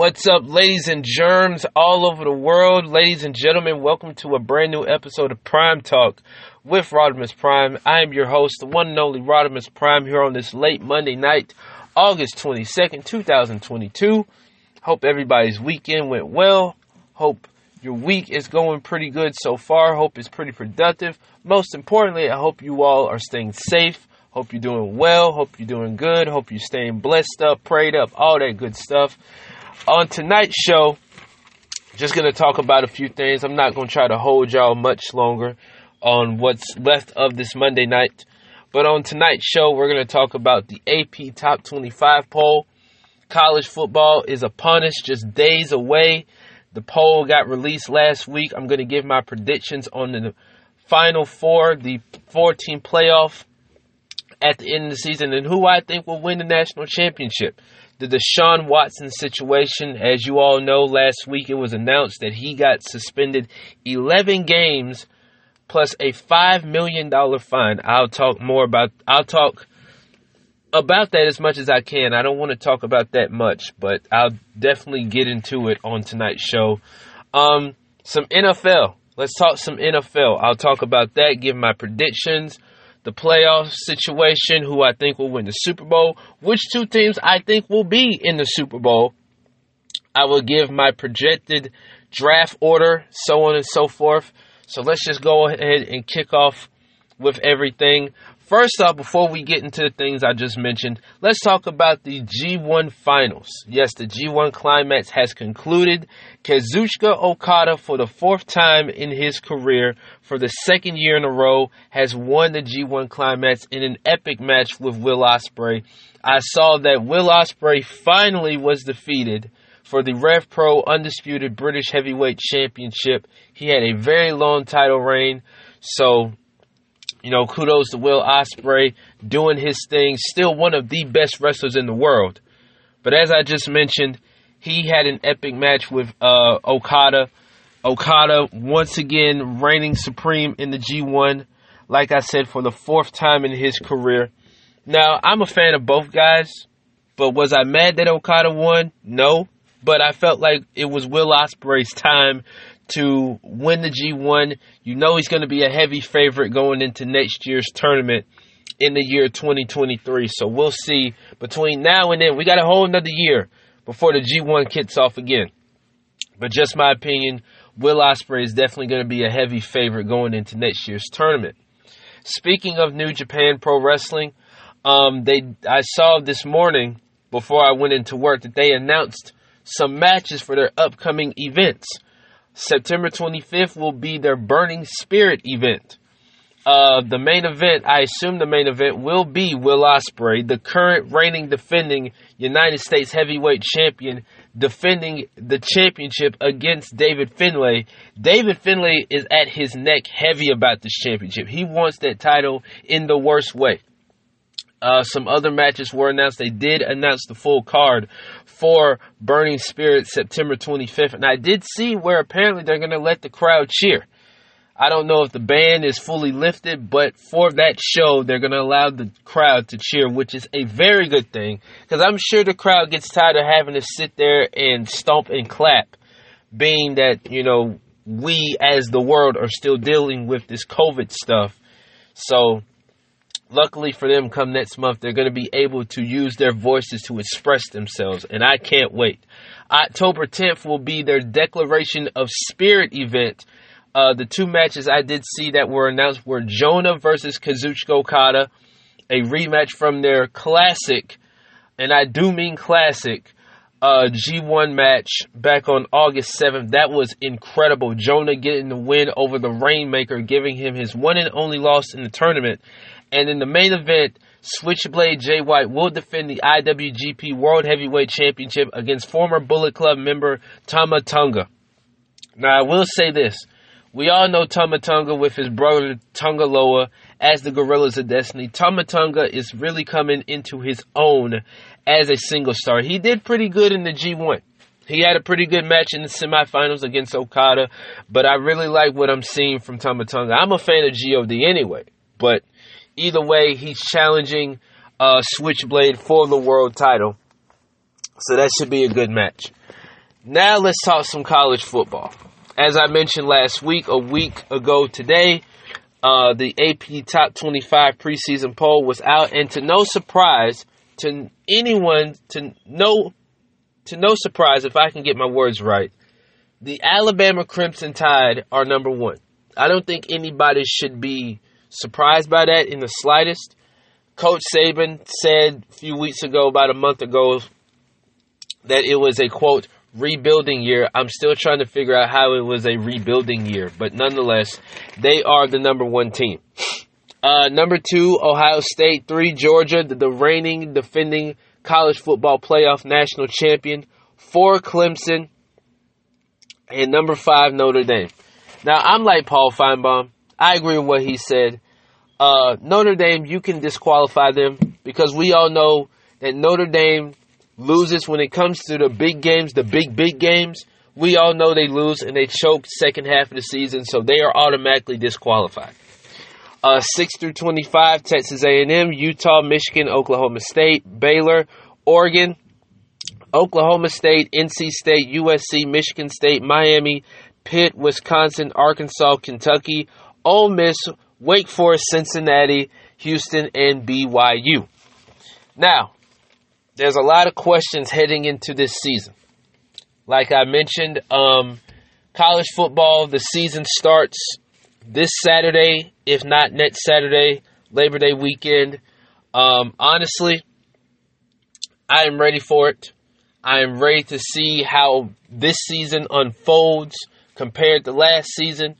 What's up, ladies and germs all over the world? Ladies and gentlemen, welcome to a brand new episode of Prime Talk with Rodimus Prime. I am your host, the one and only Rodimus Prime, here on this late Monday night, August 22nd, 2022. Hope everybody's weekend went well. Hope your week is going pretty good so far. Hope it's pretty productive. Most importantly, I hope you all are staying safe. Hope you're doing well. Hope you're doing good. Hope you're staying blessed up, prayed up, all that good stuff. On tonight's show, just going to talk about a few things. I'm not going to try to hold y'all much longer on what's left of this Monday night. But on tonight's show, we're going to talk about the AP Top 25 poll. College football is upon us, just days away. The poll got released last week. I'm going to give my predictions on the final four, the 14 playoff at the end of the season, and who I think will win the national championship the Deshaun Watson situation. As you all know, last week it was announced that he got suspended 11 games plus a $5 million fine. I'll talk more about, I'll talk about that as much as I can. I don't want to talk about that much, but I'll definitely get into it on tonight's show. Um, some NFL. Let's talk some NFL. I'll talk about that, give my predictions the playoff situation, who I think will win the Super Bowl, which two teams I think will be in the Super Bowl. I will give my projected draft order, so on and so forth. So let's just go ahead and kick off with everything. First off, before we get into the things I just mentioned, let's talk about the G1 finals. Yes, the G1 climax has concluded. Kazuchika Okada, for the fourth time in his career, for the second year in a row, has won the G1 climax in an epic match with Will Ospreay. I saw that Will Ospreay finally was defeated for the Rev Pro Undisputed British Heavyweight Championship. He had a very long title reign, so you know, kudos to Will Ospreay doing his thing. Still one of the best wrestlers in the world. But as I just mentioned, he had an epic match with uh, Okada. Okada once again reigning supreme in the G1. Like I said, for the fourth time in his career. Now I'm a fan of both guys, but was I mad that Okada won? No, but I felt like it was Will Ospreay's time to win the G1. You know he's going to be a heavy favorite going into next year's tournament in the year 2023. So we'll see. Between now and then, we got a whole another year before the G1 kicks off again. But just my opinion, Will Ospreay is definitely going to be a heavy favorite going into next year's tournament. Speaking of New Japan Pro Wrestling, um, they I saw this morning before I went into work that they announced some matches for their upcoming events. September 25th will be their Burning Spirit event. Uh, the main event, I assume the main event will be Will Ospreay, the current reigning defending United States heavyweight champion, defending the championship against David Finlay. David Finlay is at his neck heavy about this championship. He wants that title in the worst way. Uh, some other matches were announced. They did announce the full card for Burning Spirit September 25th. And I did see where apparently they're going to let the crowd cheer. I don't know if the ban is fully lifted, but for that show, they're going to allow the crowd to cheer, which is a very good thing. Because I'm sure the crowd gets tired of having to sit there and stomp and clap, being that, you know, we as the world are still dealing with this COVID stuff. So luckily for them, come next month, they're going to be able to use their voices to express themselves, and I can't wait. October 10th will be their Declaration of Spirit event. Uh, the two matches I did see that were announced were Jonah versus Kazuchika Okada, a rematch from their classic, and I do mean classic, uh, G1 match back on August 7th. That was incredible. Jonah getting the win over the Rainmaker, giving him his one and only loss in the tournament. And in the main event, Switchblade Jay White will defend the IWGP World Heavyweight Championship against former Bullet Club member Tama Tonga. Now, I will say this. We all know Tama Tonga with his brother Tonga Loa as the Guerrillas of Destiny. Tama Tonga is really coming into his own as a single star. He did pretty good in the G1. He had a pretty good match in the semifinals against Okada, but I really like what I'm seeing from Tama Tonga. I'm a fan of GOD anyway, but Either way, he's challenging uh, Switchblade for the world title. So that should be a good match. Now let's talk some college football. As I mentioned last week, a week ago today, uh, the AP Top 25 preseason poll was out, and to no surprise to anyone, to no, to no surprise, if I can get my words right, the Alabama Crimson Tide are number one. I don't think anybody should be surprised by that in the slightest. Coach Saban said a few weeks ago, about a month ago, that it was a quote rebuilding year. I'm still trying to figure out how it was a rebuilding year, but nonetheless, they are the number one team. Uh, number two, Ohio State. Three, Georgia, the, the reigning, defending college football playoff national champion. Four, Clemson. And number five, Notre Dame. Now, I'm like Paul Finebaum. I agree with what he said. Uh, Notre Dame, you can disqualify them because we all know that Notre Dame loses when it comes to the big games, the big big games. We all know they lose and they choke second half of the season, so they are automatically disqualified. Uh, six through twenty-five: Texas A&M, Utah, Michigan, Oklahoma State, Baylor, Oregon, Oklahoma State, NC State, USC, Michigan State, Miami, Pitt, Wisconsin, Arkansas, Kentucky, Ole Miss, Wake Forest, Cincinnati, Houston, and BYU. Now, there's a lot of questions heading into this season. Like I mentioned, um, college football, the season starts this Saturday, if not next Saturday, Labor Day weekend. Um, honestly, I am ready for it. I am ready to see how this season unfolds compared to last season.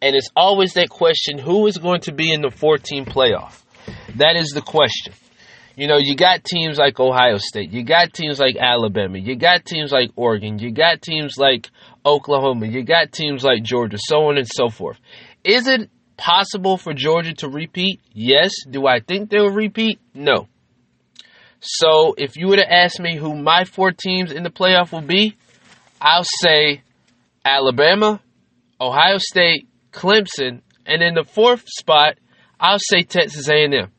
And it's always that question who is going to be in the 14 playoff? That is the question. You know, you got teams like Ohio State, you got teams like Alabama, you got teams like Oregon, you got teams like Oklahoma, you got teams like Georgia, so on and so forth. Is it possible for Georgia to repeat? Yes. Do I think they'll repeat? No. So if you were to ask me who my four teams in the playoff will be, I'll say Alabama, Ohio State, Clemson, and in the fourth spot, I'll say Texas A&M.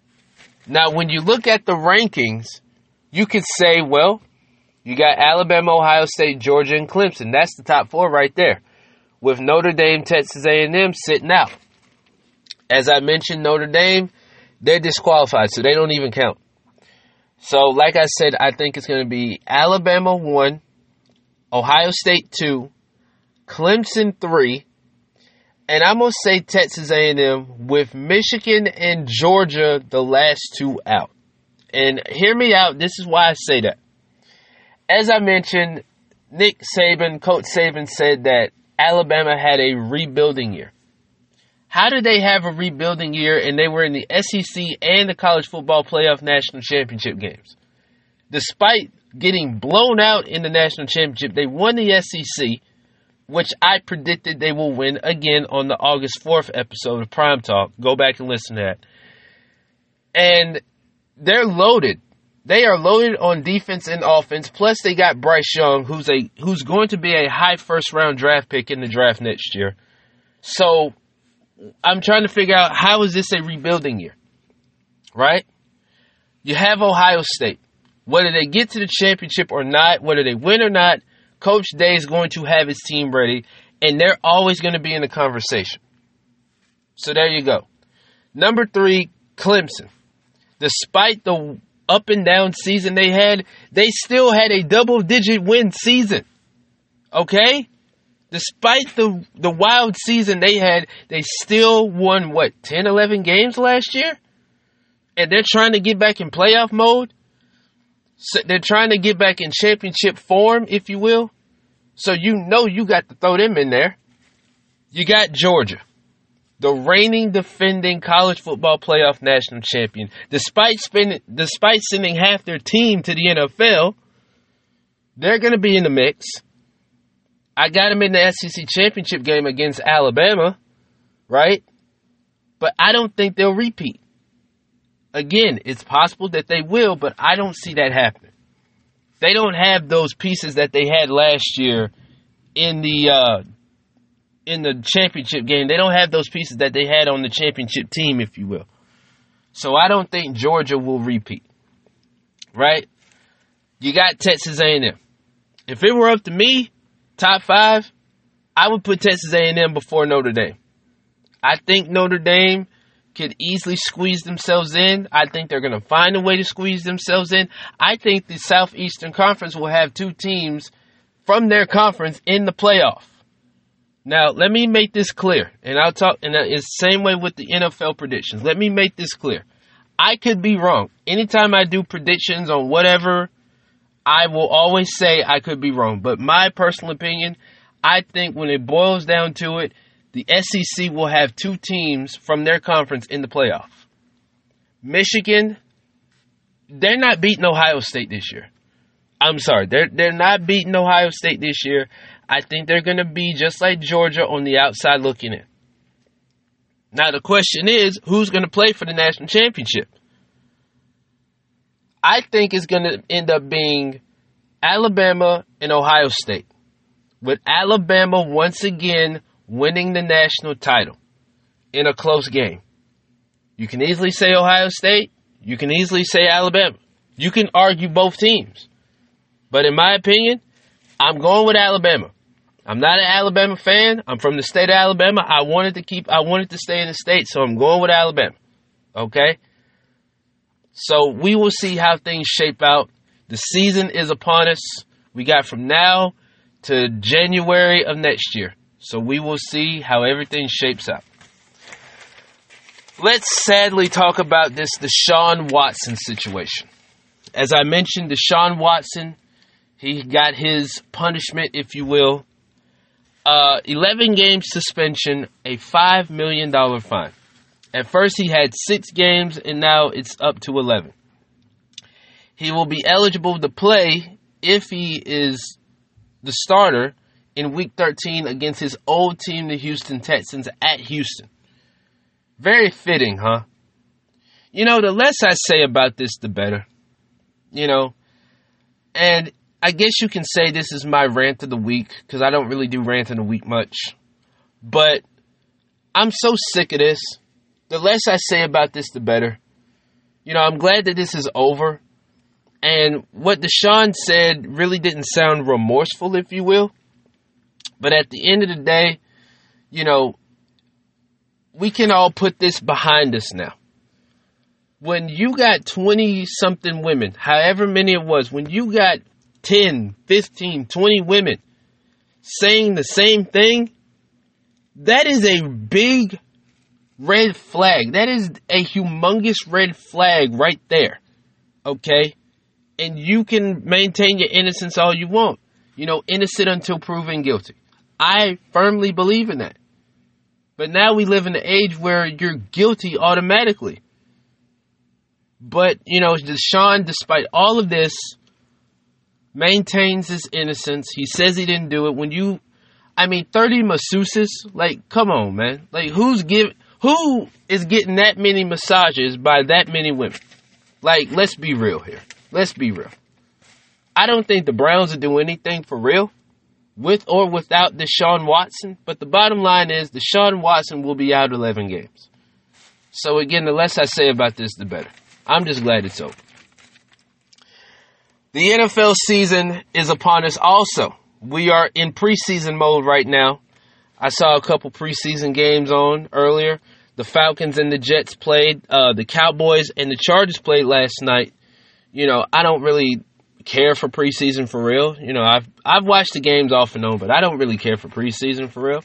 Now, when you look at the rankings, you could say, well, you got Alabama, Ohio State, Georgia, and Clemson. That's the top four right there, with Notre Dame, Texas A&M sitting out. As I mentioned, Notre Dame, they're disqualified, so they don't even count. So, like I said, I think it's going to be Alabama one, Ohio State two, Clemson three, and I'm gonna say Texas A&M with Michigan and Georgia the last two out. And hear me out. This is why I say that. As I mentioned, Nick Saban, Coach Saban said that Alabama had a rebuilding year. How did they have a rebuilding year and they were in the SEC and the college football playoff national championship games? Despite getting blown out in the national championship, they won the SEC which I predicted they will win again on the August 4th episode of Prime Talk. Go back and listen to that. And they're loaded. They are loaded on defense and offense. Plus, they got Bryce Young, who's a who's going to be a high first round draft pick in the draft next year. So, I'm trying to figure out how is this a rebuilding year, right? You have Ohio State. Whether they get to the championship or not, whether they win or not, Coach Day is going to have his team ready, and they're always going to be in the conversation. So there you go. Number three, Clemson. Despite the up and down season they had, they still had a double digit win season. Okay? Despite the the wild season they had, they still won what, 10, 11 games last year? And they're trying to get back in playoff mode? So they're trying to get back in championship form, if you will. So you know you got to throw them in there. You got Georgia, the reigning defending college football playoff national champion. Despite spending, despite sending half their team to the NFL, they're going to be in the mix. I got them in the SEC championship game against Alabama, right? But I don't think they'll repeat. Again, it's possible that they will, but I don't see that happening. They don't have those pieces that they had last year in the uh, in the championship game. They don't have those pieces that they had on the championship team, if you will. So I don't think Georgia will repeat. Right? You got Texas A&M. If it were up to me, top five, I would put Texas A&M before Notre Dame. I think Notre Dame could easily squeeze themselves in. I think they're going to find a way to squeeze themselves in. I think the Southeastern Conference will have two teams from their conference in the playoff. Now, let me make this clear, and I'll talk, and it's the same way with the NFL predictions. Let me make this clear. I could be wrong. Anytime I do predictions on whatever, I will always say I could be wrong. But my personal opinion, I think when it boils down to it, the SEC will have two teams from their conference in the playoff. Michigan, they're not beating Ohio State this year. I'm sorry, they're they're not beating Ohio State this year. I think they're going to be just like Georgia on the outside looking in. Now the question is, who's going to play for the national championship? I think it's going to end up being Alabama and Ohio State. With Alabama once again winning the national title in a close game. You can easily say Ohio State. You can easily say Alabama. You can argue both teams. But in my opinion, I'm going with Alabama. I'm not an Alabama fan. I'm from the state of Alabama. I wanted to keep I wanted to stay in the state, so I'm going with Alabama. Okay? So we will see how things shape out. The season is upon us. We got from now to January of next year. So we will see how everything shapes up. Let's sadly talk about this Deshaun Watson situation. As I mentioned, Deshaun Watson, he got his punishment, if you will. Uh, 11 game suspension, a $5 million fine. At first, he had six games, and now it's up to 11. He will be eligible to play if he is the starter in week 13 against his old team, the Houston Texans, at Houston. Very fitting, huh? You know, the less I say about this, the better. You know, and I guess you can say this is my rant of the week because I don't really do rant of the week much. But I'm so sick of this. The less I say about this, the better. You know, I'm glad that this is over. And what Deshaun said really didn't sound remorseful, if you will. But at the end of the day, you know, we can all put this behind us now. When you got 20 something women, however many it was, when you got 10, 15, 20 women saying the same thing, that is a big red flag. That is a humongous red flag right there. Okay? And you can maintain your innocence all you want. You know, innocent until proven guilty. I firmly believe in that. But now we live in an age where you're guilty automatically. But, you know, Deshaun, despite all of this, maintains his innocence. He says he didn't do it. When you, I mean, 30 masseuses, like, come on, man. Like, who's give, who is getting that many massages by that many women? Like, let's be real here. Let's be real. I don't think the Browns will do anything for real with or without Deshaun Watson. But the bottom line is Deshaun Watson will be out 11 games. So again, the less I say about this, the better. I'm just glad it's over. The NFL season is upon us also. We are in preseason mode right now. I saw a couple preseason games on earlier. The Falcons and the Jets played. Uh, the Cowboys and the Chargers played last night. You know, I don't really care for preseason for real. You know, I've I've watched the games off and on, but I don't really care for preseason for real.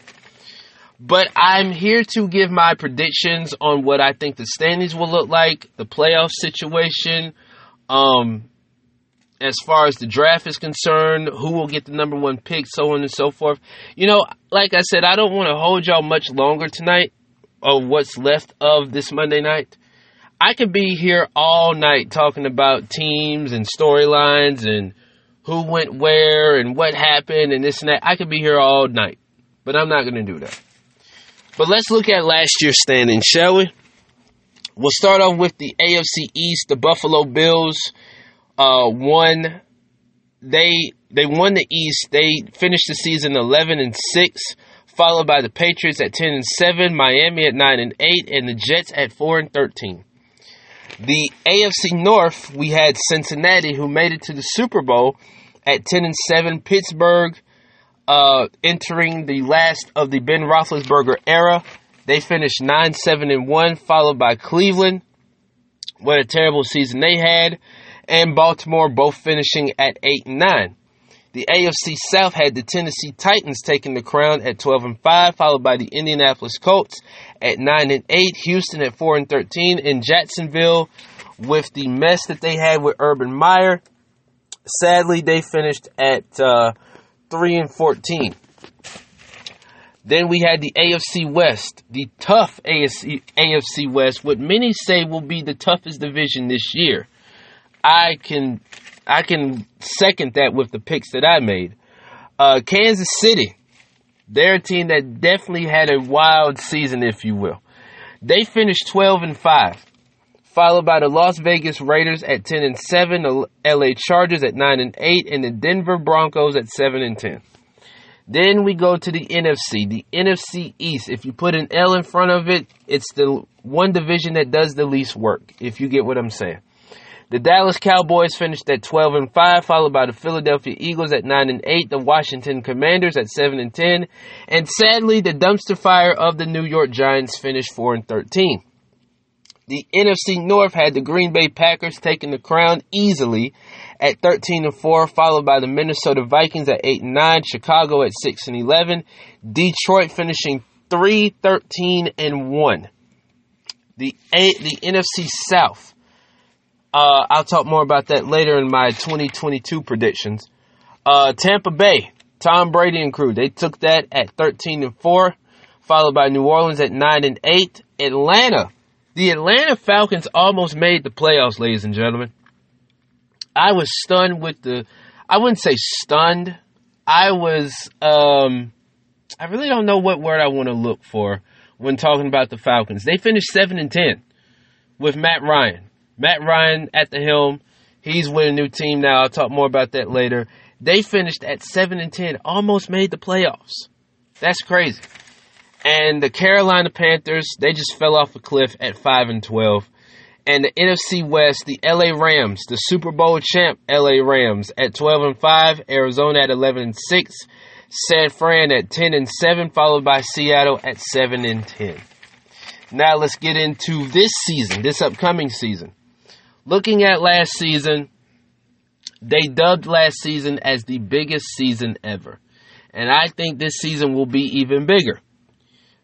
But I'm here to give my predictions on what I think the standings will look like, the playoff situation, um, as far as the draft is concerned, who will get the number one pick, so on and so forth. You know, like I said, I don't want to hold y'all much longer tonight, of what's left of this Monday night. I could be here all night talking about teams and storylines and who went where and what happened and this and that. I could be here all night, but I'm not going to do that. But let's look at last year's standing, shall we? We'll start off with the AFC East. The Buffalo Bills uh, won. They they won the East. They finished the season 11 and six, followed by the Patriots at 10 and seven, Miami at nine and eight, and the Jets at four and 13. The AFC North, we had Cincinnati who made it to the Super Bowl at 10 and 7, Pittsburgh uh, entering the last of the Ben Roethlisberger era. They finished 9 7 and 1, followed by Cleveland. What a terrible season they had. And Baltimore both finishing at 8 and 9. The AFC South had the Tennessee Titans taking the crown at 12 and 5, followed by the Indianapolis Colts at 9 and 8, Houston at 4 and 13, and Jacksonville with the mess that they had with Urban Meyer. Sadly, they finished at uh, 3 and 14. Then we had the AFC West, the tough AFC, AFC West, what many say will be the toughest division this year. I can I can second that with the picks that I made. Uh, Kansas City, they're a team that definitely had a wild season, if you will. They finished 12 and 5, followed by the Las Vegas Raiders at 10 and 7, the LA Chargers at 9 and 8, and the Denver Broncos at 7 and 10. Then we go to the NFC, the NFC East. If you put an L in front of it, it's the one division that does the least work, if you get what I'm saying. The Dallas Cowboys finished at 12 and 5, followed by the Philadelphia Eagles at 9 and 8, the Washington Commanders at 7 and 10, and sadly, the dumpster fire of the New York Giants finished 4 and 13. The NFC North had the Green Bay Packers taking the crown easily at 13 and 4, followed by the Minnesota Vikings at 8 and 9, Chicago at 6 and 11, Detroit finishing 3 13 and 1. The A, the NFC South uh, I'll talk more about that later in my 2022 predictions. Uh, Tampa Bay, Tom Brady and crew, they took that at 13 and 4, followed by New Orleans at 9 and 8. Atlanta, the Atlanta Falcons almost made the playoffs, ladies and gentlemen. I was stunned with the, I wouldn't say stunned. I was, um, I really don't know what word I want to look for when talking about the Falcons. They finished 7 and 10 with Matt Ryan. Matt Ryan at the helm. He's with a new team now. I'll talk more about that later. They finished at 7 and 10, almost made the playoffs. That's crazy. And the Carolina Panthers, they just fell off a cliff at 5 and 12. And the NFC West, the LA Rams, the Super Bowl champ LA Rams at 12 and 5, Arizona at 11 and 6, San Fran at 10 and 7, followed by Seattle at 7 and 10. Now let's get into this season, this upcoming season looking at last season, they dubbed last season as the biggest season ever. And I think this season will be even bigger.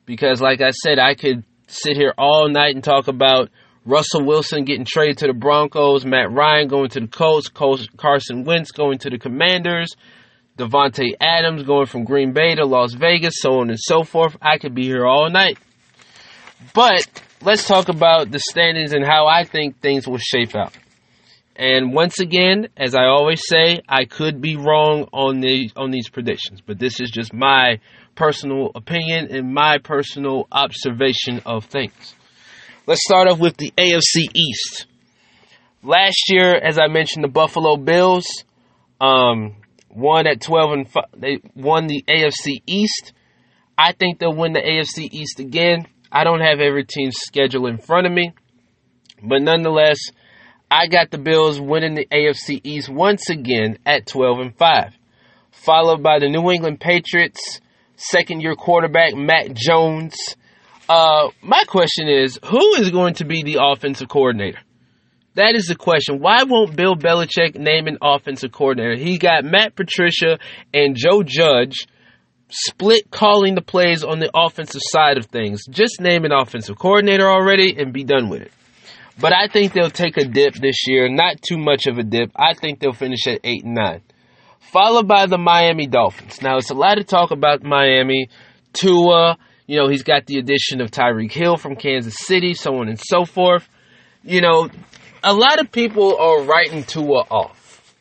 Because, like I said, I could sit here all night and talk about Russell Wilson getting traded to the Broncos, Matt Ryan going to the Colts, Carson Wentz going to the Commanders, Davante Adams going from Green Bay to Las Vegas, so on and so forth. I could be here all night. But let's talk about the standings and how I think things will shape out. And once again, as I always say, I could be wrong on the on these predictions, but this is just my personal opinion and my personal observation of things. Let's start off with the AFC East. Last year, as I mentioned, the Buffalo Bills um, won at 12 and 5, they won the AFC East. I think they'll win the AFC East again. I don't have every team's schedule in front of me, but nonetheless, I got the Bills winning the AFC East once again at 12 and 5, followed by the New England Patriots, second year quarterback Mac Jones. Uh, my question is, who is going to be the offensive coordinator? That is the question. Why won't Bill Belichick name an offensive coordinator? He got Matt Patricia and Joe Judge split calling the plays on the offensive side of things. Just name an offensive coordinator already and be done with it. But I think they'll take a dip this year, not too much of a dip. I think they'll finish at 8 and 9. Followed by the Miami Dolphins. Now, it's a lot of talk about Miami. Tua, you know, he's got the addition of Tyreek Hill from Kansas City, so on and so forth. You know, a lot of people are writing Tua off.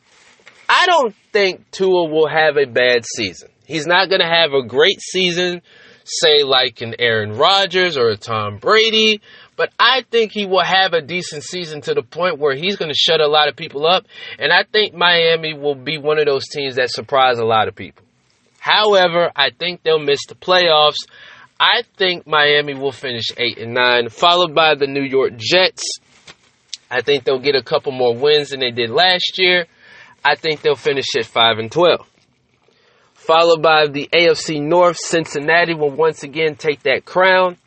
I don't think Tua will have a bad season. He's not going to have a great season, say like an Aaron Rodgers or a Tom Brady, but I think he will have a decent season to the point where he's going to shut a lot of people up. And I think Miami will be one of those teams that surprise a lot of people. However, I think they'll miss the playoffs. I think Miami will finish 8 and 9, followed by the New York Jets. I think they'll get a couple more wins than they did last year. I think they'll finish at 5 and 12 followed by the AFC North. Cincinnati will once again take that crown.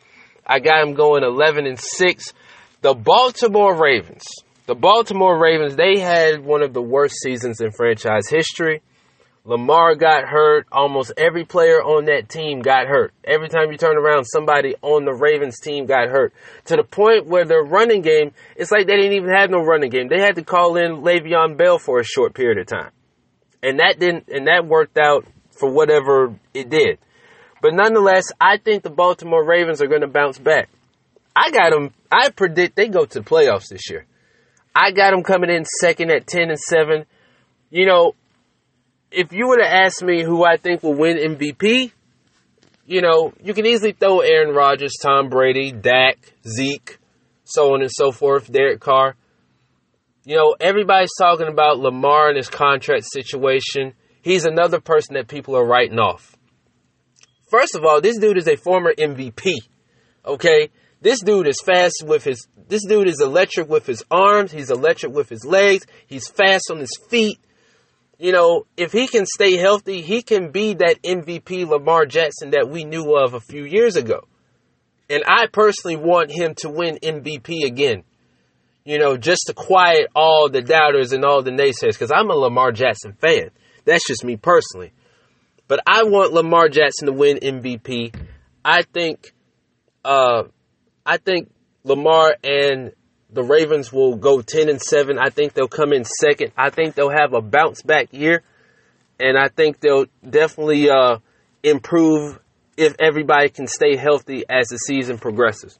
I got them going 11 and 6. The Baltimore Ravens. The Baltimore Ravens, they had one of the worst seasons in franchise history. Lamar got hurt. Almost every player on that team got hurt. Every time you turn around, somebody on the Ravens team got hurt. To the point where their running game, it's like they didn't even have no running game. They had to call in Le'Veon Bell for a short period of time. And that didn't, and that worked out for whatever it did. But nonetheless, I think the Baltimore Ravens are going to bounce back. I got them, I predict they go to the playoffs this year. I got them coming in second at 10 and 7. You know, if you were to ask me who I think will win MVP, you know, you can easily throw Aaron Rodgers, Tom Brady, Dak, Zeke, so on and so forth, Derek Carr. You know, everybody's talking about Lamar and his contract situation. He's another person that people are writing off. First of all, this dude is a former MVP. Okay? This dude is fast with his this dude is electric with his arms, he's electric with his legs, he's fast on his feet you know, if he can stay healthy, he can be that MVP Lamar Jackson that we knew of a few years ago. And I personally want him to win MVP again. You know, just to quiet all the doubters and all the naysayers, because I'm a Lamar Jackson fan. That's just me personally. But I want Lamar Jackson to win MVP. I think, uh, I think Lamar and the Ravens will go 10 and 7. I think they'll come in second. I think they'll have a bounce back year. And I think they'll definitely uh, improve if everybody can stay healthy as the season progresses.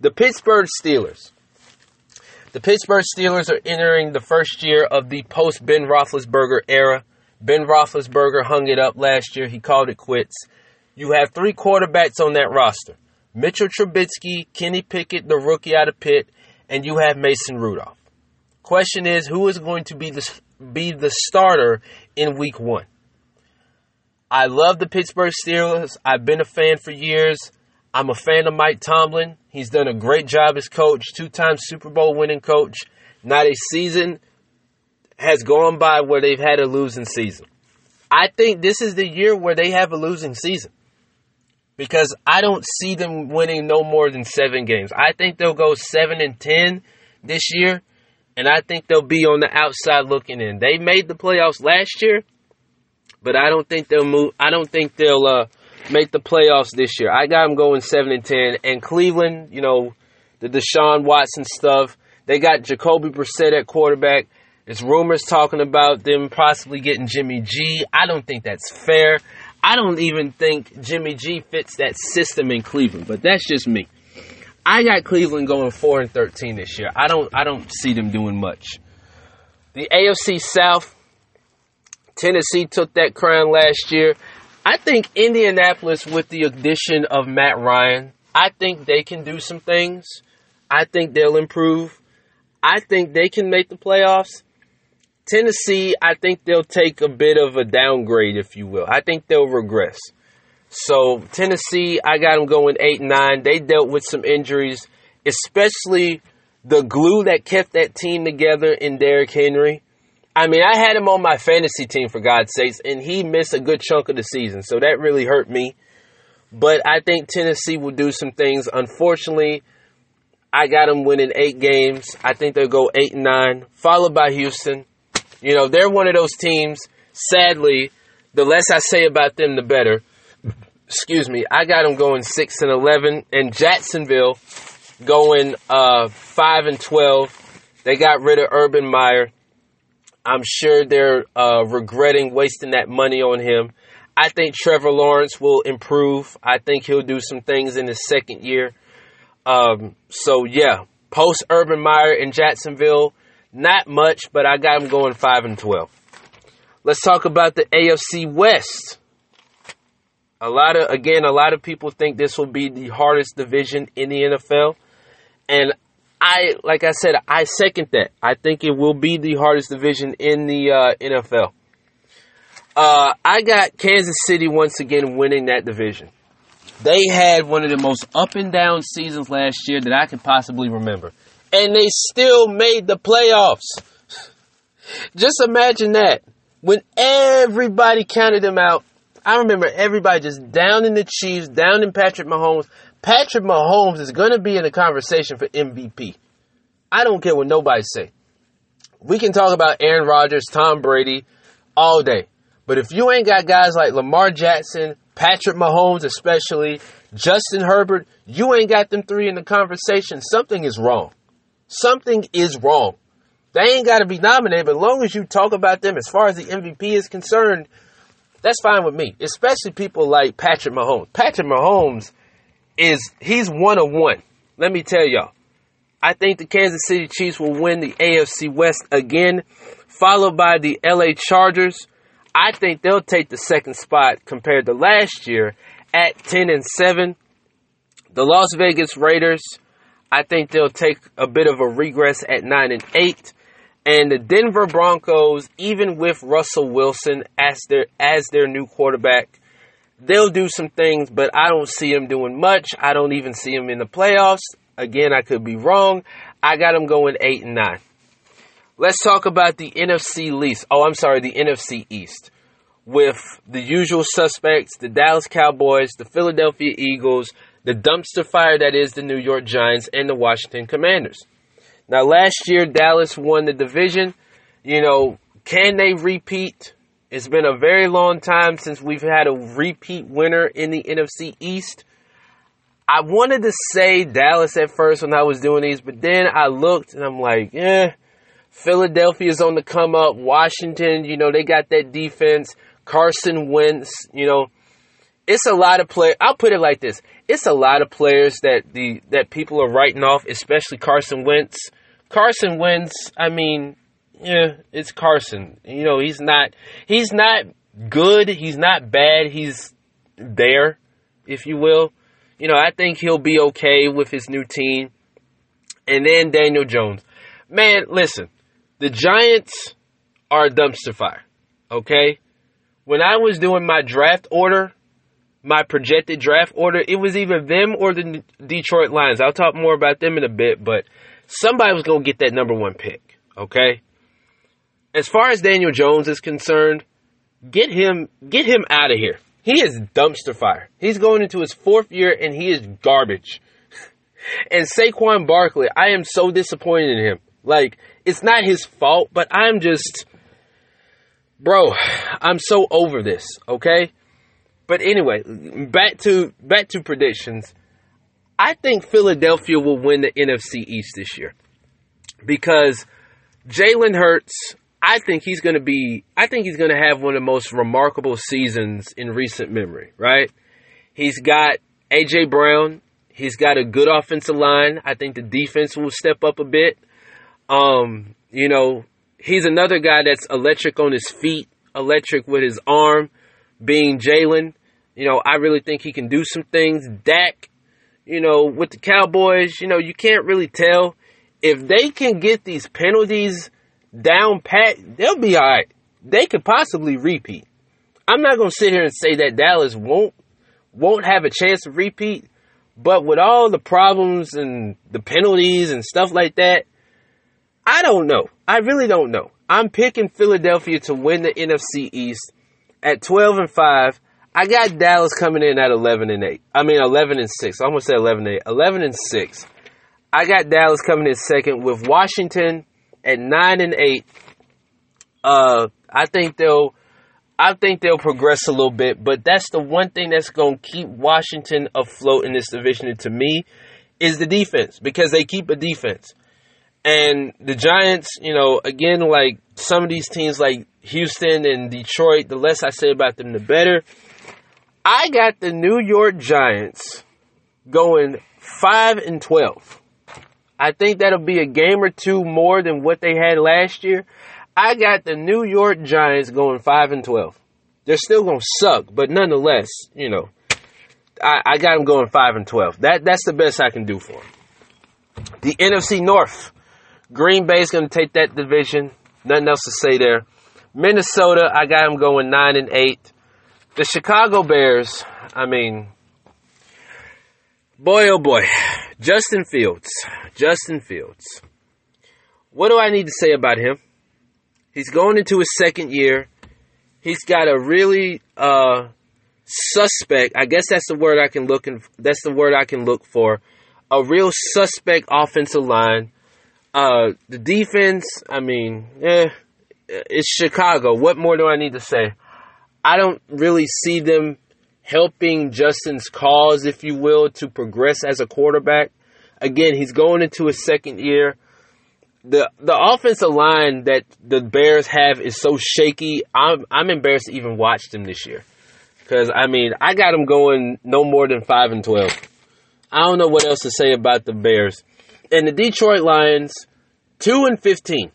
The Pittsburgh Steelers. The Pittsburgh Steelers are entering the first year of the post Ben Roethlisberger era. Ben Roethlisberger hung it up last year. He called it quits. You have three quarterbacks on that roster Mitchell Trubisky, Kenny Pickett, the rookie out of Pitt, and you have Mason Rudolph. Question is, who is going to be the be the starter in Week One? I love the Pittsburgh Steelers. I've been a fan for years. I'm a fan of Mike Tomlin. He's done a great job as coach, two-time Super Bowl winning coach. Not a season has gone by where they've had a losing season. I think this is the year where they have a losing season because I don't see them winning no more than seven games. I think they'll go seven and ten this year, and I think they'll be on the outside looking in. They made the playoffs last year, but I don't think they'll move. I don't think they'll uh, make the playoffs this year. I got them going seven and ten. And Cleveland, you know, the Deshaun Watson stuff. They got Jacoby Brissett at quarterback. There's rumors talking about them possibly getting Jimmy G. I don't think that's fair. I don't even think Jimmy G fits that system in Cleveland, but that's just me. I got Cleveland going 4 and 13 this year. I don't I don't see them doing much. The AFC South Tennessee took that crown last year. I think Indianapolis with the addition of Matt Ryan, I think they can do some things. I think they'll improve. I think they can make the playoffs. Tennessee, I think they'll take a bit of a downgrade, if you will. I think they'll regress. So Tennessee, I got them going eight nine. They dealt with some injuries, especially the glue that kept that team together in Derrick Henry. I mean, I had him on my fantasy team for God's sakes, and he missed a good chunk of the season, so that really hurt me. But I think Tennessee will do some things. Unfortunately, I got them winning eight games. I think they'll go eight nine, followed by Houston. You know, they're one of those teams, sadly, the less I say about them, the better. Excuse me. I got them going 6 and 11, and Jacksonville going uh, 5 and 12. They got rid of Urban Meyer. I'm sure they're uh, regretting wasting that money on him. I think Trevor Lawrence will improve. I think he'll do some things in his second year. Um, so, yeah, post Urban Meyer in Jacksonville, not much, but I got them going 5 and 12. Let's talk about the AFC West. A lot of again, a lot of people think this will be the hardest division in the NFL. And I like I said, I second that. I think it will be the hardest division in the uh, NFL. Uh, I got Kansas City once again winning that division. They had one of the most up and down seasons last year that I can possibly remember and they still made the playoffs. Just imagine that. When everybody counted them out, I remember everybody just down in the Chiefs, down in Patrick Mahomes. Patrick Mahomes is going to be in the conversation for MVP. I don't care what nobody say. We can talk about Aaron Rodgers, Tom Brady all day. But if you ain't got guys like Lamar Jackson, Patrick Mahomes especially, Justin Herbert, you ain't got them three in the conversation, something is wrong. Something is wrong. They ain't got to be nominated, but as long as you talk about them as far as the MVP is concerned, that's fine with me. Especially people like Patrick Mahomes. Patrick Mahomes is, he's one of one. Let me tell y'all. I think the Kansas City Chiefs will win the AFC West again, followed by the LA Chargers. I think they'll take the second spot compared to last year at 10 and 7. The Las Vegas Raiders, I think they'll take a bit of a regress at 9 and 8. And the Denver Broncos, even with Russell Wilson as their as their new quarterback, they'll do some things, but I don't see them doing much. I don't even see them in the playoffs. Again, I could be wrong. I got them going 8 and 9. Let's talk about the NFC least. Oh, I'm sorry, the NFC East. With the usual suspects, the Dallas Cowboys, the Philadelphia Eagles, the dumpster fire that is the New York Giants, and the Washington Commanders. Now, last year, Dallas won the division. You know, can they repeat? It's been a very long time since we've had a repeat winner in the NFC East. I wanted to say Dallas at first when I was doing these, but then I looked and I'm like, yeah, Philadelphia's on the come up. Washington, you know, they got that defense. Carson Wentz, you know, it's a lot of play. I'll put it like this: it's a lot of players that the that people are writing off, especially Carson Wentz. Carson Wentz, I mean, yeah, it's Carson. You know, he's not he's not good, he's not bad, he's there, if you will. You know, I think he'll be okay with his new team. And then Daniel Jones. Man, listen, the Giants are a dumpster fire. Okay? When I was doing my draft order, my projected draft order, it was either them or the Detroit Lions. I'll talk more about them in a bit, but somebody was going to get that number one pick, okay? As far as Daniel Jones is concerned, get him get him out of here. He is dumpster fire. He's going into his fourth year and he is garbage. and Saquon Barkley, I am so disappointed in him. Like, it's not his fault, but I'm just bro, I'm so over this, okay? But anyway, back to back to predictions. I think Philadelphia will win the NFC East this year because Jalen Hurts. I think he's going to be. I think he's going to have one of the most remarkable seasons in recent memory. Right? He's got AJ Brown. He's got a good offensive line. I think the defense will step up a bit. Um, you know, he's another guy that's electric on his feet, electric with his arm. Being Jalen, you know, I really think he can do some things. Dak you know, with the Cowboys, you know, you can't really tell. If they can get these penalties down pat, they'll be all right. They could possibly repeat. I'm not going to sit here and say that Dallas won't won't have a chance to repeat, but with all the problems and the penalties and stuff like that, I don't know. I really don't know. I'm picking Philadelphia to win the NFC East at 12 and 5. I got Dallas coming in at 11 and 8. I mean 11 and 6. I almost said 11 and 8. 11 and 6. I got Dallas coming in second with Washington at 9 and 8. Uh I think they'll I think they'll progress a little bit, but that's the one thing that's going to keep Washington afloat in this division and to me is the defense because they keep a defense. And the Giants, you know, again, like some of these teams like Houston and Detroit, the less I say about them, the better. I got the New York Giants going 5 and 12. I think that'll be a game or two more than what they had last year. I got the New York Giants going 5 and 12. They're still going to suck, but nonetheless, you know, I, I, got them going 5 and 12. That That's the best I can do for them. The NFC North. Green Bay's going to take that division. Nothing else to say there. Minnesota, I got them going 9 and 8. The Chicago Bears, I mean, boy oh boy, Justin Fields. Justin Fields. What do I need to say about him? He's going into his second year. He's got a really uh, suspect. I guess that's the word I can look. In, that's the word I can look for. A real suspect offensive line. Uh, the defense. I mean, eh, it's Chicago. What more do I need to say? I don't really see them helping Justin's cause, if you will, to progress as a quarterback. Again, he's going into his second year. The the offensive line that the Bears have is so shaky. I'm I'm embarrassed to even watch them this year. Cause I mean, I got them going no more than five and twelve. I don't know what else to say about the Bears. And the Detroit Lions, two and fifteen.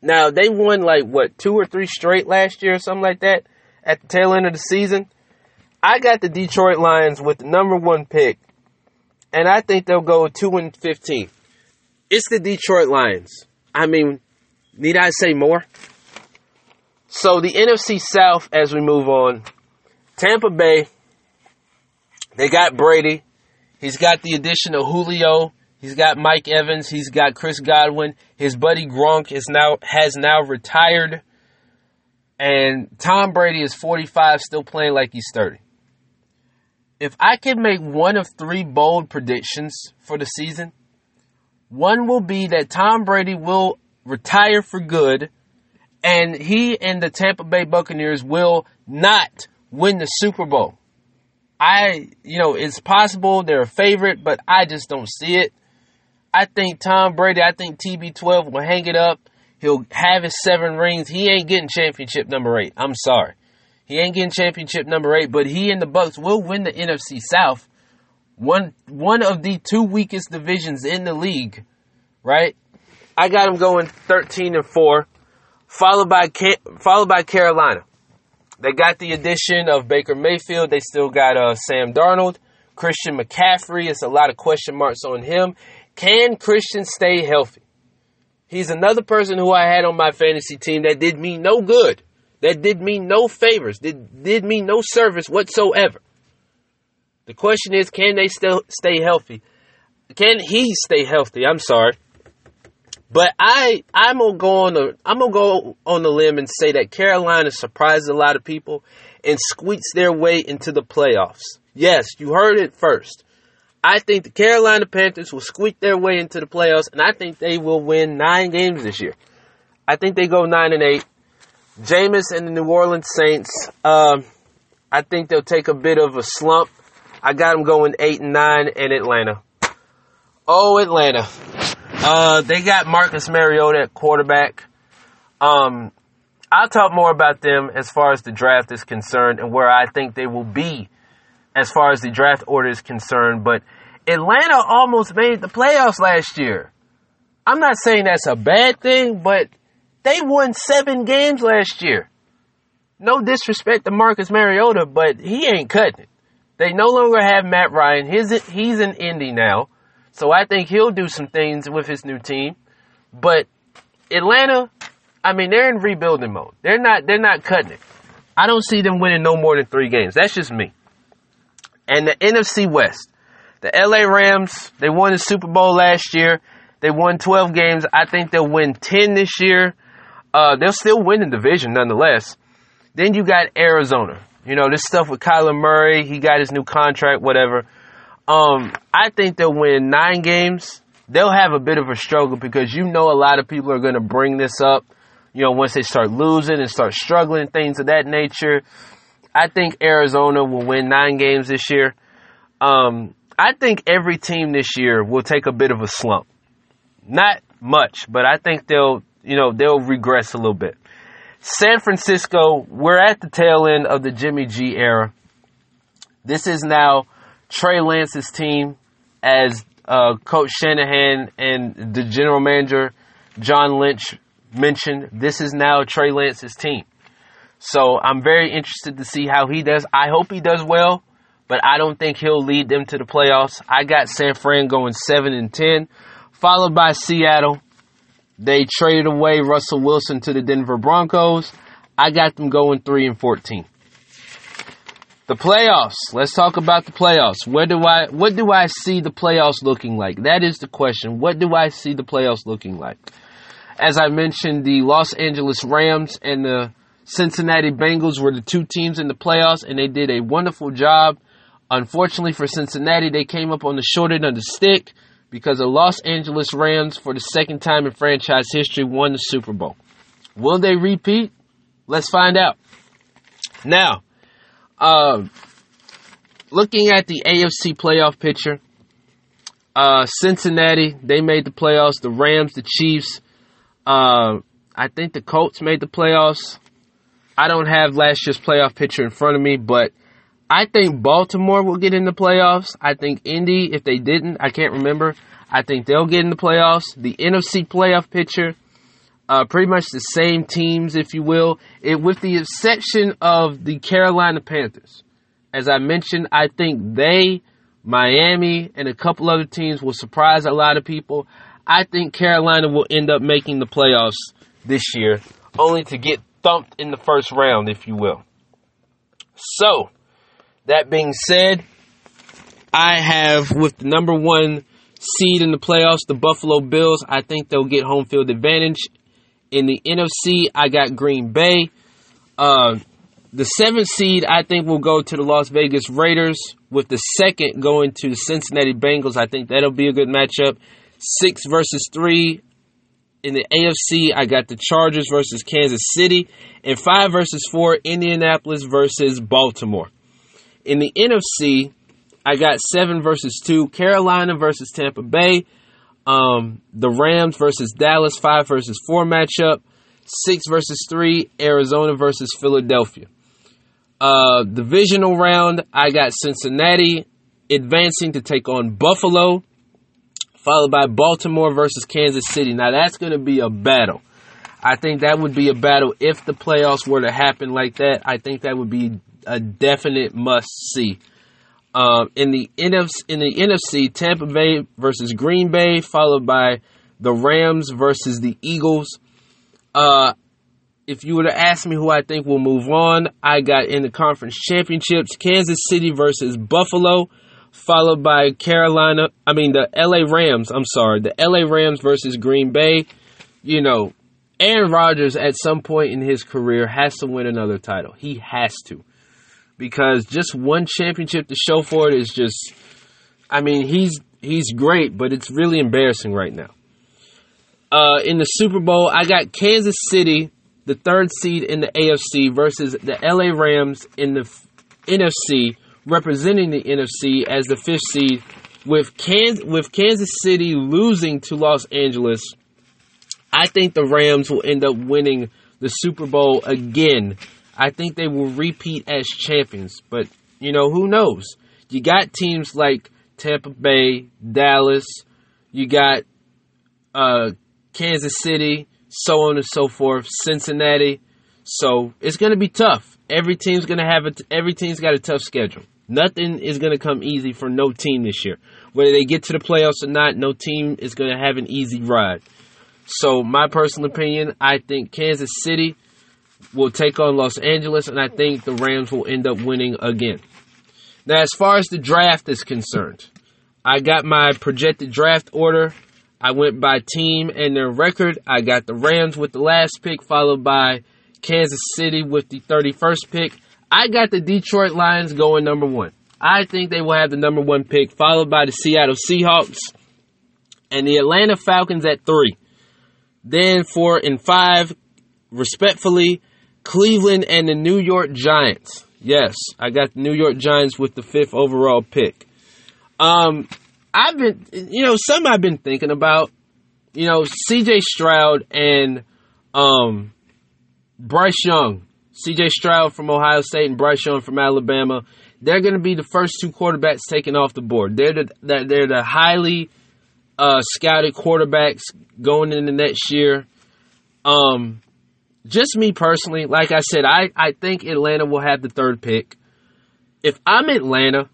Now they won like what two or three straight last year or something like that at the tail end of the season. I got the Detroit Lions with the number one pick, and I think they'll go two and fifteen. It's the Detroit Lions. I mean, need I say more? So the NFC South, as we move on, Tampa Bay. They got Brady. He's got the addition of Julio. He's got Mike Evans. He's got Chris Godwin. His buddy Gronk is now has now retired. And Tom Brady is 45, still playing like he's 30 if I can make one of three bold predictions for the season, one will be that Tom Brady will retire for good and he and the Tampa Bay Buccaneers will not win the Super Bowl. I, you know, it's possible they're a favorite, but I just don't see it. I think Tom Brady, I think TB12 will hang it up. He'll have his seven rings. He ain't getting championship number eight. I'm sorry. He ain't getting championship number eight, but he and the Bucs will win the NFC South. One one of the two weakest divisions in the league, right? I got him going 13 and 4, followed by followed by Carolina. They got the addition of Baker Mayfield. They still got uh, Sam Darnold, Christian McCaffrey. It's a lot of question marks on him. Can Christian stay healthy? He's another person who I had on my fantasy team that did me no good that did me no favors, did, did me no service whatsoever. The question is, can they still stay healthy? Can he stay healthy? I'm sorry. But I I'm gonna go on the I'm gonna go on the limb and say that Carolina surprised a lot of people and squeaks their way into the playoffs. Yes, you heard it first. I think the Carolina Panthers will squeak their way into the playoffs, and I think they will win nine games this year. I think they go nine and eight. Jameis and the New Orleans Saints, um, I think they'll take a bit of a slump. I got them going eight and nine in Atlanta. Oh, Atlanta. Uh, they got Marcus Mariota at quarterback. Um, I'll talk more about them as far as the draft is concerned and where I think they will be as far as the draft order is concerned. But Atlanta almost made the playoffs last year. I'm not saying that's a bad thing, but they won seven games last year. No disrespect to Marcus Mariota, but he ain't cutting it. They no longer have Matt Ryan. His, he's in Indy now. So I think he'll do some things with his new team. But Atlanta, I mean, they're in rebuilding mode. They're not, they're not cutting it. I don't see them winning no more than three games. That's just me. And the NFC West, the LA Rams, they won the Super Bowl last year. They won 12 games. I think they'll win 10 this year. Uh, they'll still win the division nonetheless. Then you got Arizona. You know, this stuff with Kyler Murray, he got his new contract, whatever. Um, I think they'll win nine games. They'll have a bit of a struggle because you know a lot of people are going to bring this up. You know, once they start losing and start struggling, things of that nature. I think Arizona will win nine games this year. Um, I think every team this year will take a bit of a slump. Not much, but I think they'll you know, they'll regress a little bit. San Francisco, we're at the tail end of the Jimmy G era. This is now Trey Lance's team as uh, Coach Shanahan and the general manager John Lynch mentioned. This is now Trey Lance's team. So I'm very interested to see how he does. I hope he does well, but I don't think he'll lead them to the playoffs. I got San Fran going 7 and 10, followed by Seattle they traded away Russell Wilson to the Denver Broncos. I got them going 3 and 14. The playoffs. Let's talk about the playoffs. Where do I what do I see the playoffs looking like? That is the question. What do I see the playoffs looking like? As I mentioned, the Los Angeles Rams and the Cincinnati Bengals were the two teams in the playoffs, and they did a wonderful job. Unfortunately for Cincinnati, they came up on the short end of the stick because the Los Angeles Rams, for the second time in franchise history, won the Super Bowl. Will they repeat? Let's find out. Now, uh, looking at the AFC playoff picture, uh, Cincinnati, they made the playoffs. The Rams, the Chiefs, uh, I think the Colts made the playoffs. I don't have last year's playoff picture in front of me, but I think Baltimore will get in the playoffs. I think Indy, if they didn't, I can't remember. I think they'll get in the playoffs. The NFC playoff picture, uh, pretty much the same teams, if you will, it, with the exception of the Carolina Panthers. As I mentioned, I think they, Miami, and a couple other teams will surprise a lot of people. I think Carolina will end up making the playoffs this year, only to get thumped in the first round, if you will. So, that being said, I have with the number one seed in the playoffs, the Buffalo Bills. I think they'll get home field advantage. In the NFC, I got Green Bay. Uh, the seventh seed, I think, will go to the Las Vegas Raiders, with the second going to the Cincinnati Bengals. I think that'll be a good matchup. Six versus three. In the AFC, I got the Chargers versus Kansas City, and five versus four, Indianapolis versus Baltimore. In the NFC, I got seven versus two, Carolina versus Tampa Bay, um, the Rams versus Dallas, five versus four matchup, six versus three, Arizona versus Philadelphia. Uh, divisional round, I got Cincinnati advancing to take on Buffalo, followed by Baltimore versus Kansas City. Now that's going to be a battle. I think that would be a battle if the playoffs were to happen like that. I think that would be a definite must see. Um, in the NFC, in the NFC, Tampa Bay versus Green Bay, followed by the Rams versus the Eagles. Uh, if you were to ask me who I think will move on, I got in the conference championships Kansas City versus Buffalo, followed by Carolina. I mean, the LA Rams. I'm sorry, the LA Rams versus Green Bay. You know, Aaron Rodgers at some point in his career has to win another title. He has to because just one championship to show for it is just I mean, he's he's great, but it's really embarrassing right now. Uh, in the Super Bowl, I got Kansas City, the third seed in the AFC, versus the LA Rams in the NFC, representing the NFC as the fifth seed. With Kansas, with Kansas City losing to Los Angeles, I think the Rams will end up winning the Super Bowl again I think they will repeat as champions. But, you know, who knows? You got teams like Tampa Bay, Dallas, you got uh, Kansas City, so on and so forth, Cincinnati. So it's going to be tough. Every team's going to have a, every team's got a tough schedule. Nothing is going to come easy for no team this year. Whether they get to the playoffs or not, no team is going to have an easy ride. So, my personal opinion, I think Kansas City will take on Los Angeles, and I think the Rams will end up winning again. Now, as far as the draft is concerned, I got my projected draft order. I went by team and their record. I got the Rams with the last pick, followed by Kansas City with the 31st pick. I got the Detroit Lions going number one. I think they will have the number one pick, followed by the Seattle Seahawks and the Atlanta Falcons at three. Then four and five, respectfully, Cleveland and the New York Giants. Yes, I got the New York Giants with the fifth overall pick. Um, I've been, you know, some I've been thinking about, you know, C.J. Stroud and um, Bryce Young. C.J. Stroud from Ohio State and Bryce Young from Alabama. They're going to be the first two quarterbacks taken off the board. They're the they're the highly uh, scouted quarterbacks going into next year. Um, just me personally, like I said, I, I think Atlanta will have the third pick. If I'm Atlanta,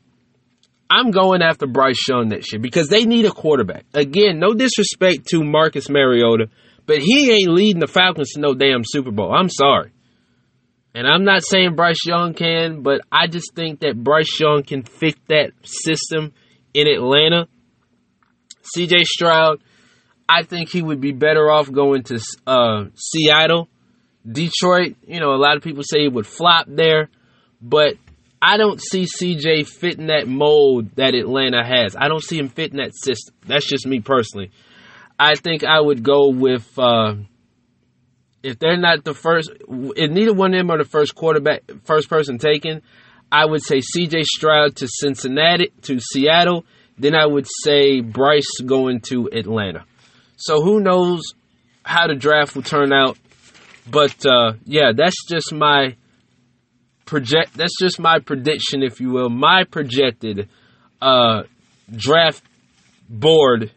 I'm going after Bryce Young next year because they need a quarterback. Again, no disrespect to Marcus Mariota, but he ain't leading the Falcons to no damn Super Bowl. I'm sorry. And I'm not saying Bryce Young can, but I just think that Bryce Young can fit that system in Atlanta. CJ Stroud, I think he would be better off going to uh, Seattle Detroit, you know, a lot of people say it would flop there, but I don't see CJ fitting that mold that Atlanta has. I don't see him fitting that system. That's just me personally. I think I would go with uh, if they're not the first, if neither one of them are the first quarterback, first person taken. I would say C.J. Stroud to Cincinnati to Seattle. Then I would say Bryce going to Atlanta. So who knows how the draft will turn out? But uh, yeah, that's just my project. That's just my prediction, if you will. My projected uh, draft board.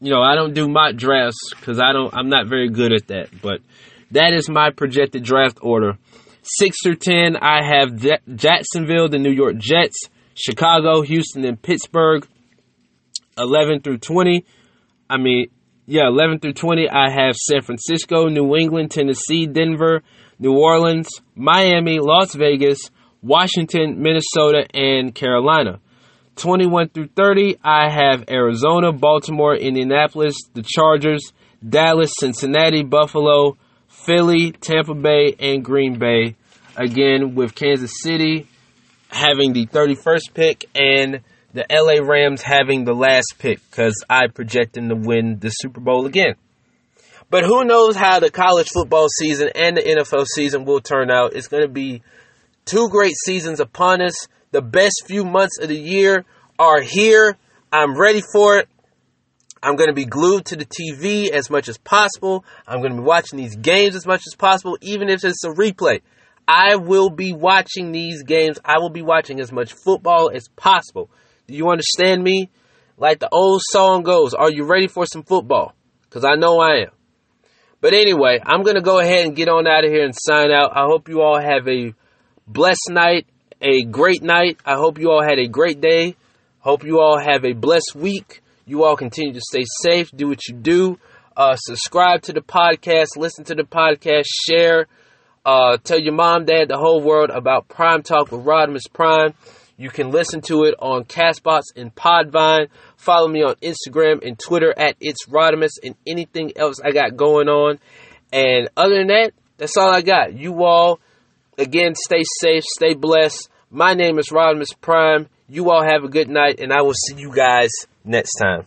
You know, I don't do mock drafts because I don't. I'm not very good at that. But that is my projected draft order. Six through ten, I have Jacksonville, the New York Jets, Chicago, Houston, and Pittsburgh. Eleven through twenty, I mean, yeah, eleven through twenty, I have San Francisco, New England, Tennessee, Denver, New Orleans, Miami, Las Vegas, Washington, Minnesota, and Carolina. 21 through 30, I have Arizona, Baltimore, Indianapolis, the Chargers, Dallas, Cincinnati, Buffalo, Philly, Tampa Bay, and Green Bay. Again, with Kansas City having the 31st pick and the LA Rams having the last pick because I project them to win the Super Bowl again. But who knows how the college football season and the NFL season will turn out. It's going to be two great seasons upon us. The best few months of the year are here. I'm ready for it. I'm going to be glued to the TV as much as possible. I'm going to be watching these games as much as possible, even if it's a replay. I will be watching these games. I will be watching as much football as possible. Do you understand me? Like the old song goes, Are you ready for some football? Because I know I am. But anyway, I'm going to go ahead and get on out of here and sign out. I hope you all have a blessed night, a great night. I hope you all had a great day. Hope you all have a blessed week. You all continue to stay safe, do what you do. Uh, subscribe to the podcast, listen to the podcast, share, uh, tell your mom, dad, the whole world about Prime Talk with Rodimus Prime. You can listen to it on Castbox and Podbean. Follow me on Instagram and Twitter at It's Rodimus and anything else I got going on. And other than that, that's all I got. You all, again, stay safe, stay blessed. My name is Rodimus Prime. You all have a good night, and I will see you guys next time.